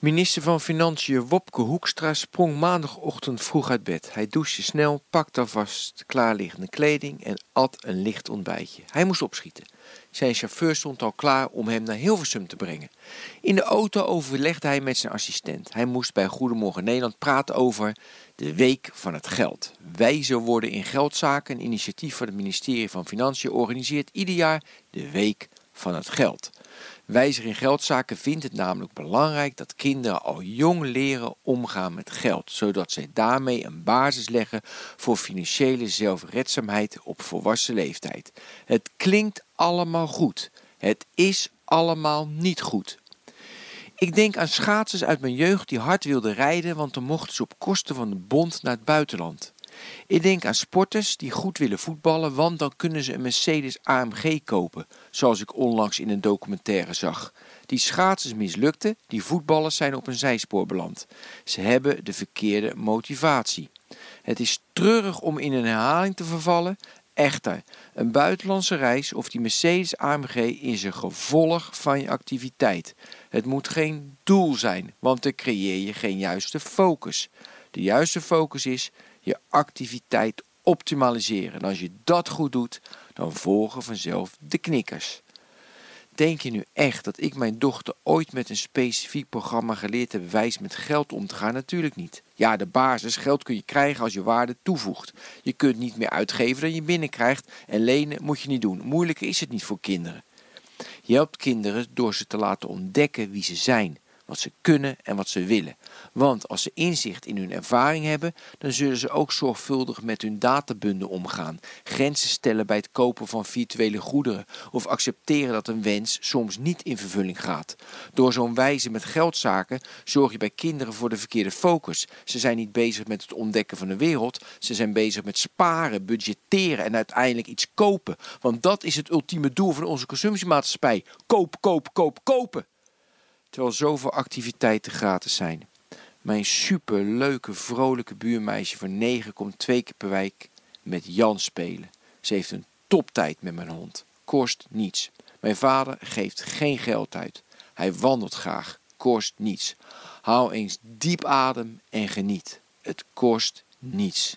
Minister van Financiën Wopke Hoekstra sprong maandagochtend vroeg uit bed. Hij douchte snel, pakte alvast klaarliggende kleding en at een licht ontbijtje. Hij moest opschieten. Zijn chauffeur stond al klaar om hem naar Hilversum te brengen. In de auto overlegde hij met zijn assistent. Hij moest bij Goedemorgen Nederland praten over de Week van het Geld. Wijzer worden in geldzaken, een initiatief van het ministerie van Financiën, organiseert ieder jaar de Week van het Geld. Wijzer in geldzaken vindt het namelijk belangrijk dat kinderen al jong leren omgaan met geld, zodat zij daarmee een basis leggen voor financiële zelfredzaamheid op volwassen leeftijd. Het klinkt allemaal goed. Het is allemaal niet goed. Ik denk aan schaatsers uit mijn jeugd die hard wilden rijden, want dan mochten ze op kosten van de bond naar het buitenland. Ik denk aan sporters die goed willen voetballen, want dan kunnen ze een Mercedes AMG kopen, zoals ik onlangs in een documentaire zag. Die schaatsers mislukten, die voetballers zijn op een zijspoor beland. Ze hebben de verkeerde motivatie. Het is treurig om in een herhaling te vervallen. Echter, een buitenlandse reis of die Mercedes AMG is een gevolg van je activiteit. Het moet geen doel zijn, want dan creëer je geen juiste focus. De juiste focus is je activiteit optimaliseren. En als je dat goed doet, dan volgen vanzelf de knikkers. Denk je nu echt dat ik mijn dochter ooit met een specifiek programma geleerd heb wijs met geld om te gaan? Natuurlijk niet. Ja, de basis, geld kun je krijgen als je waarde toevoegt. Je kunt niet meer uitgeven dan je binnenkrijgt en lenen moet je niet doen. Moeilijker is het niet voor kinderen. Je helpt kinderen door ze te laten ontdekken wie ze zijn wat ze kunnen en wat ze willen. Want als ze inzicht in hun ervaring hebben, dan zullen ze ook zorgvuldig met hun databundel omgaan, grenzen stellen bij het kopen van virtuele goederen of accepteren dat een wens soms niet in vervulling gaat. Door zo'n wijze met geldzaken zorg je bij kinderen voor de verkeerde focus. Ze zijn niet bezig met het ontdekken van de wereld, ze zijn bezig met sparen, budgetteren en uiteindelijk iets kopen. Want dat is het ultieme doel van onze consumptiemaatschappij. Koop, koop, koop, kopen terwijl zoveel activiteiten gratis zijn. Mijn superleuke, vrolijke buurmeisje van 9 komt twee keer per week met Jan spelen. Ze heeft een toptijd met mijn hond. Kost niets. Mijn vader geeft geen geld uit. Hij wandelt graag. Kost niets. Haal eens diep adem en geniet. Het kost niets.